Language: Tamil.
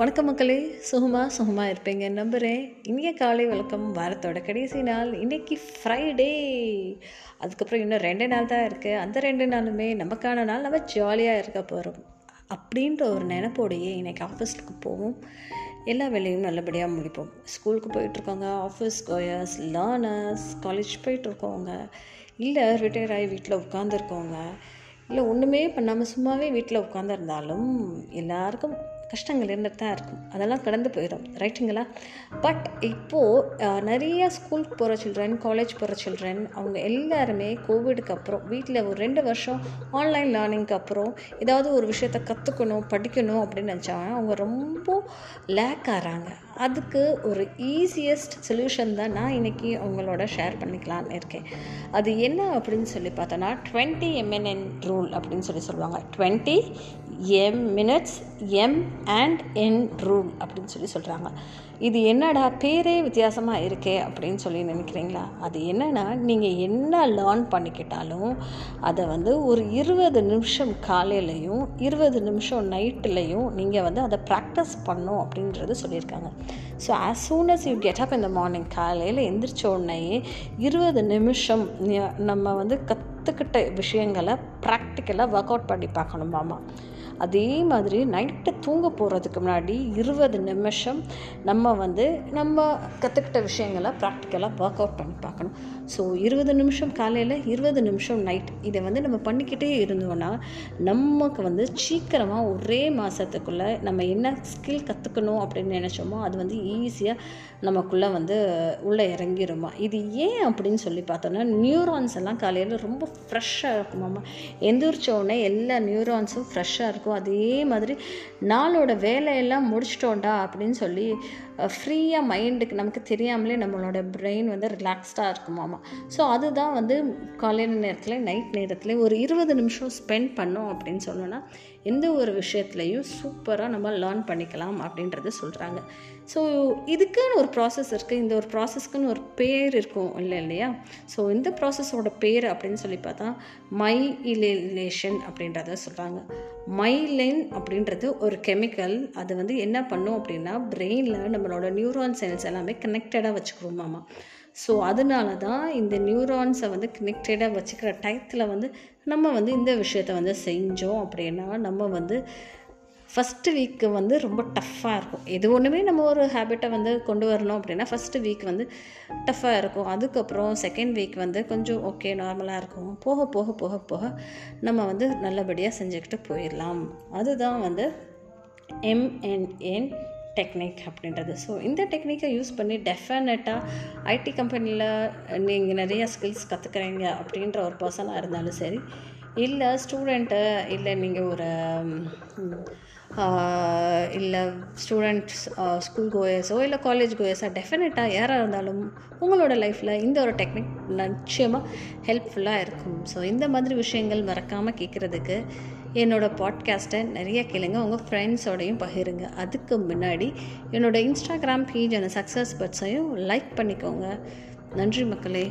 வணக்கம் மக்களே. சுகமாக சுகமாக இருப்பீங்க. நம்புகிறேன் இனிய காலை வழக்கம் வாரத்தோட கடைசி நாள். இன்றைக்கி ஃப்ரைடே அதுக்கப்புறம் இன்னும் ரெண்டு நாள் தான் இருக்குது அந்த ரெண்டு நாளுமே நமக்கான நாள். நம்ம ஜாலியாக இருக்க போகிறோம் அப்படின்ற ஒரு நினப்போடையே இன்றைக்கி ஆஃபீஸ்க்கு போவோம். எல்லா வேலையும் நல்லபடியாக முடிப்போம். ஸ்கூலுக்கு போயிட்டுருக்கோங்க. ஆஃபீஸ் கோயர்ஸ் லேர்னர்ஸ் காலேஜ் போயிட்டுருக்கோங்க. இல்லை ரிட்டையர் ஆகி வீட்டில் உட்காந்துருக்கோங்க இல்லை ஒன்றுமே பண்ணாமல் சும்மாவே வீட்டில் உட்காந்துருந்தாலும் எல்லாருக்கும் கஷ்டங்கள் இருந்துட்டு தான் இருக்கும். அதெல்லாம் கடந்து போயிடும். ரைட்டுங்களா பட் இப்போது நிறைய ஸ்கூலுக்கு போகிற சில்ட்ரன் காலேஜ் போகிற சில்ட்ரன் அவங்க எல்லாருமே கோவிடுக்கு அப்புறம் வீட்டில் ஒரு ரெண்டு வருஷம் ஆன்லைன் லேர்னிங்க்கு அப்புறம் ஏதாவது ஒரு விஷயத்த கற்றுக்கணும் படிக்கணும் அப்படின்னு நினச்சாங்க அவங்க ரொம்ப லேக் ஆகிறாங்க அதுக்கு ஒரு ஈஸியஸ்ட் சொல்யூஷன் தான் நான் இன்றைக்கி அவங்களோட ஷேர் பண்ணிக்கலான்னு இருக்கேன். அது என்ன அப்படின்னு சொல்லி பார்த்தோன்னா டுவெண்ட்டி எம்என்என் ரூல் அப்படின்னு சொல்லி சொல்லுவாங்க. Twenty M minutes M and N rule அப்படின்னு சொல்லி சொல்கிறாங்க இது என்னடா பேரே வித்தியாசமாக இருக்கே அப்படின்னு சொல்லி நினைக்கிறீங்களா? அது என்னென்னா நீங்கள் என்ன லேர்ன் பண்ணிக்கிட்டாலும் அதை வந்து ஒரு இருபது நிமிஷம் காலையிலையும் இருபது நிமிஷம் நைட்டுலையும் நீங்கள் வந்து அதை ப்ராக்டிஸ் பண்ணும் அப்படின்றது சொல்லியிருக்காங்க. So as soon as you get up இந்த மார்னிங் காலையில் எந்திரிச்ச உடனேயே இருபது நிமிஷம் நம்ம வந்து கற்றுக்கிட்ட விஷயங்களை ப்ராக்டிக்கலாக ஒர்க் அவுட் பண்ணி பார்க்கணுமாமா அதே மாதிரி நைட்டு தூங்க போகிறதுக்கு முன்னாடி இருபது நிமிஷம் நம்ம வந்து நம்ம கற்றுக்கிட்ட விஷயங்களை ப்ராக்டிக்கலாக ஒர்க் அவுட் பண்ணி பார்க்கணும். ஸோ இருபது நிமிஷம் காலையில் இருபது நிமிஷம் நைட் இதை வந்து நம்ம பண்ணிக்கிட்டே இருந்தோன்னா நமக்கு வந்து சீக்கிரமாக ஒரே மாதத்துக்குள்ளே நம்ம என்ன ஸ்கில் கற்றுக்கணும் அப்படின்னு நினச்சோமோ அது வந்து ஈஸியாக நமக்குள்ளே வந்து உள்ளே இறங்கிருமா. இது ஏன் அப்படின்னு சொல்லி பார்த்தோன்னா நியூரான்ஸ் எல்லாம் காலையில் ரொம்ப ஃப்ரெஷ்ஷாக இருக்குமாம்மா எந்திரிச்ச உடனே எல்லா நியூரான்ஸும் ஃப்ரெஷ்ஷாக இருக்கும் அதே மாதிரி நாளோட வேலையெல்லாம் முடிச்சிட்டோண்டா அப்படின்னு சொல்லி ஃப்ரீயாக மைண்டுக்கு நமக்கு தெரியாமலே நம்மளோட பிரெயின் வந்து ரிலாக்ஸ்டாக இருக்குமாமா ஸோ அதுதான் வந்து காலையில் நேரத்தில் நைட் நேரத்தில் ஒரு இருபது நிமிஷம் ஸ்பெண்ட் பண்ணோம் அப்படின்னு சொன்னோன்னா எந்த ஒரு விஷயத்துலையும் சூப்பராக நம்ம லேர்ன் பண்ணிக்கலாம் அப்படின்றது சொல்கிறாங்க ஸோ இதுக்குன்னு ஒரு ப்ராசஸ் இருக்குது இந்த ஒரு ப்ராசஸ்க்குன்னு ஒரு பேர் இருக்கும். இல்லை இல்லையா? ஸோ இந்த ப்ராசஸோட பேர் அப்படின்னு சொல்லி பார்த்தா மை இலேஷன் அப்படின்றத சொல்கிறாங்க மைலின் அப்படின்றது ஒரு கெமிக்கல் அது வந்து என்ன பண்ணும் அப்படின்னா பிரெயினில் நம்மளோட நியூரான் செல்ஸ் எல்லாமே கனெக்டடாக வச்சுக்கிறோமாமா ஸோ அதனால தான் இந்த நியூரான்ஸை வந்து கனெக்டடாக வச்சுக்கிற டயத்தில் வந்து நம்ம வந்து இந்த விஷயத்தை வந்து செஞ்சோம் அப்படின்னா நம்ம வந்து ஃபஸ்ட்டு வீக்கு வந்து ரொம்ப டஃப்பாக இருக்கும். எது ஒன்றுமே நம்ம ஒரு ஹேபிட்டை வந்து கொண்டு வரணும் அப்படின்னா ஃபஸ்ட்டு வீக் வந்து டஃப்பாக இருக்கும். அதுக்கப்புறம் செகண்ட் வீக் வந்து கொஞ்சம் ஓகே நார்மலாக இருக்கும். போக போக போக போக நம்ம வந்து நல்லபடியாக செஞ்சுக்கிட்டு போயிடலாம். அதுதான் வந்து எம்என்என் டெக்னிக் அப்படின்றது. ஸோ இந்த டெக்னிக்கை யூஸ் பண்ணி டெஃபினட்டாக ஐடி கம்பெனியில் நீங்கள் நிறைய ஸ்கில்ஸ் கற்றுக்குறீங்க அப்படின்ற ஒரு பர்சனாக இருந்தாலும் சரி இல்லை ஸ்டூடெண்ட்டு இல்லை நீங்கள் ஒரு இல்லை ஸ்டூடெண்ட்ஸ் ஸ்கூல் கோயர்ஸோ இல்லை காலேஜ் கோயர்ஸோ டெஃபினட்டாக யாராக இருந்தாலும் உங்களோட லைஃப்பில் இந்த ஒரு டெக்னிக் நிச்சயமாக ஹெல்ப்ஃபுல்லாக இருக்கும். ஸோ இந்த மாதிரி விஷயங்கள் மறக்காமல் கேட்குறதுக்கு என்னோடய பாட்காஸ்ட்டை நிறைய கேளுங்க உங்கள் ஃப்ரெண்ட்ஸோடையும் பகிருங்க. அதுக்கு முன்னாடி என்னோடய இன்ஸ்டாகிராம் பேஜ் அந்த சக்ஸஸ் பட்ஸையும் லைக் பண்ணிக்கோங்க. நன்றி மக்களே.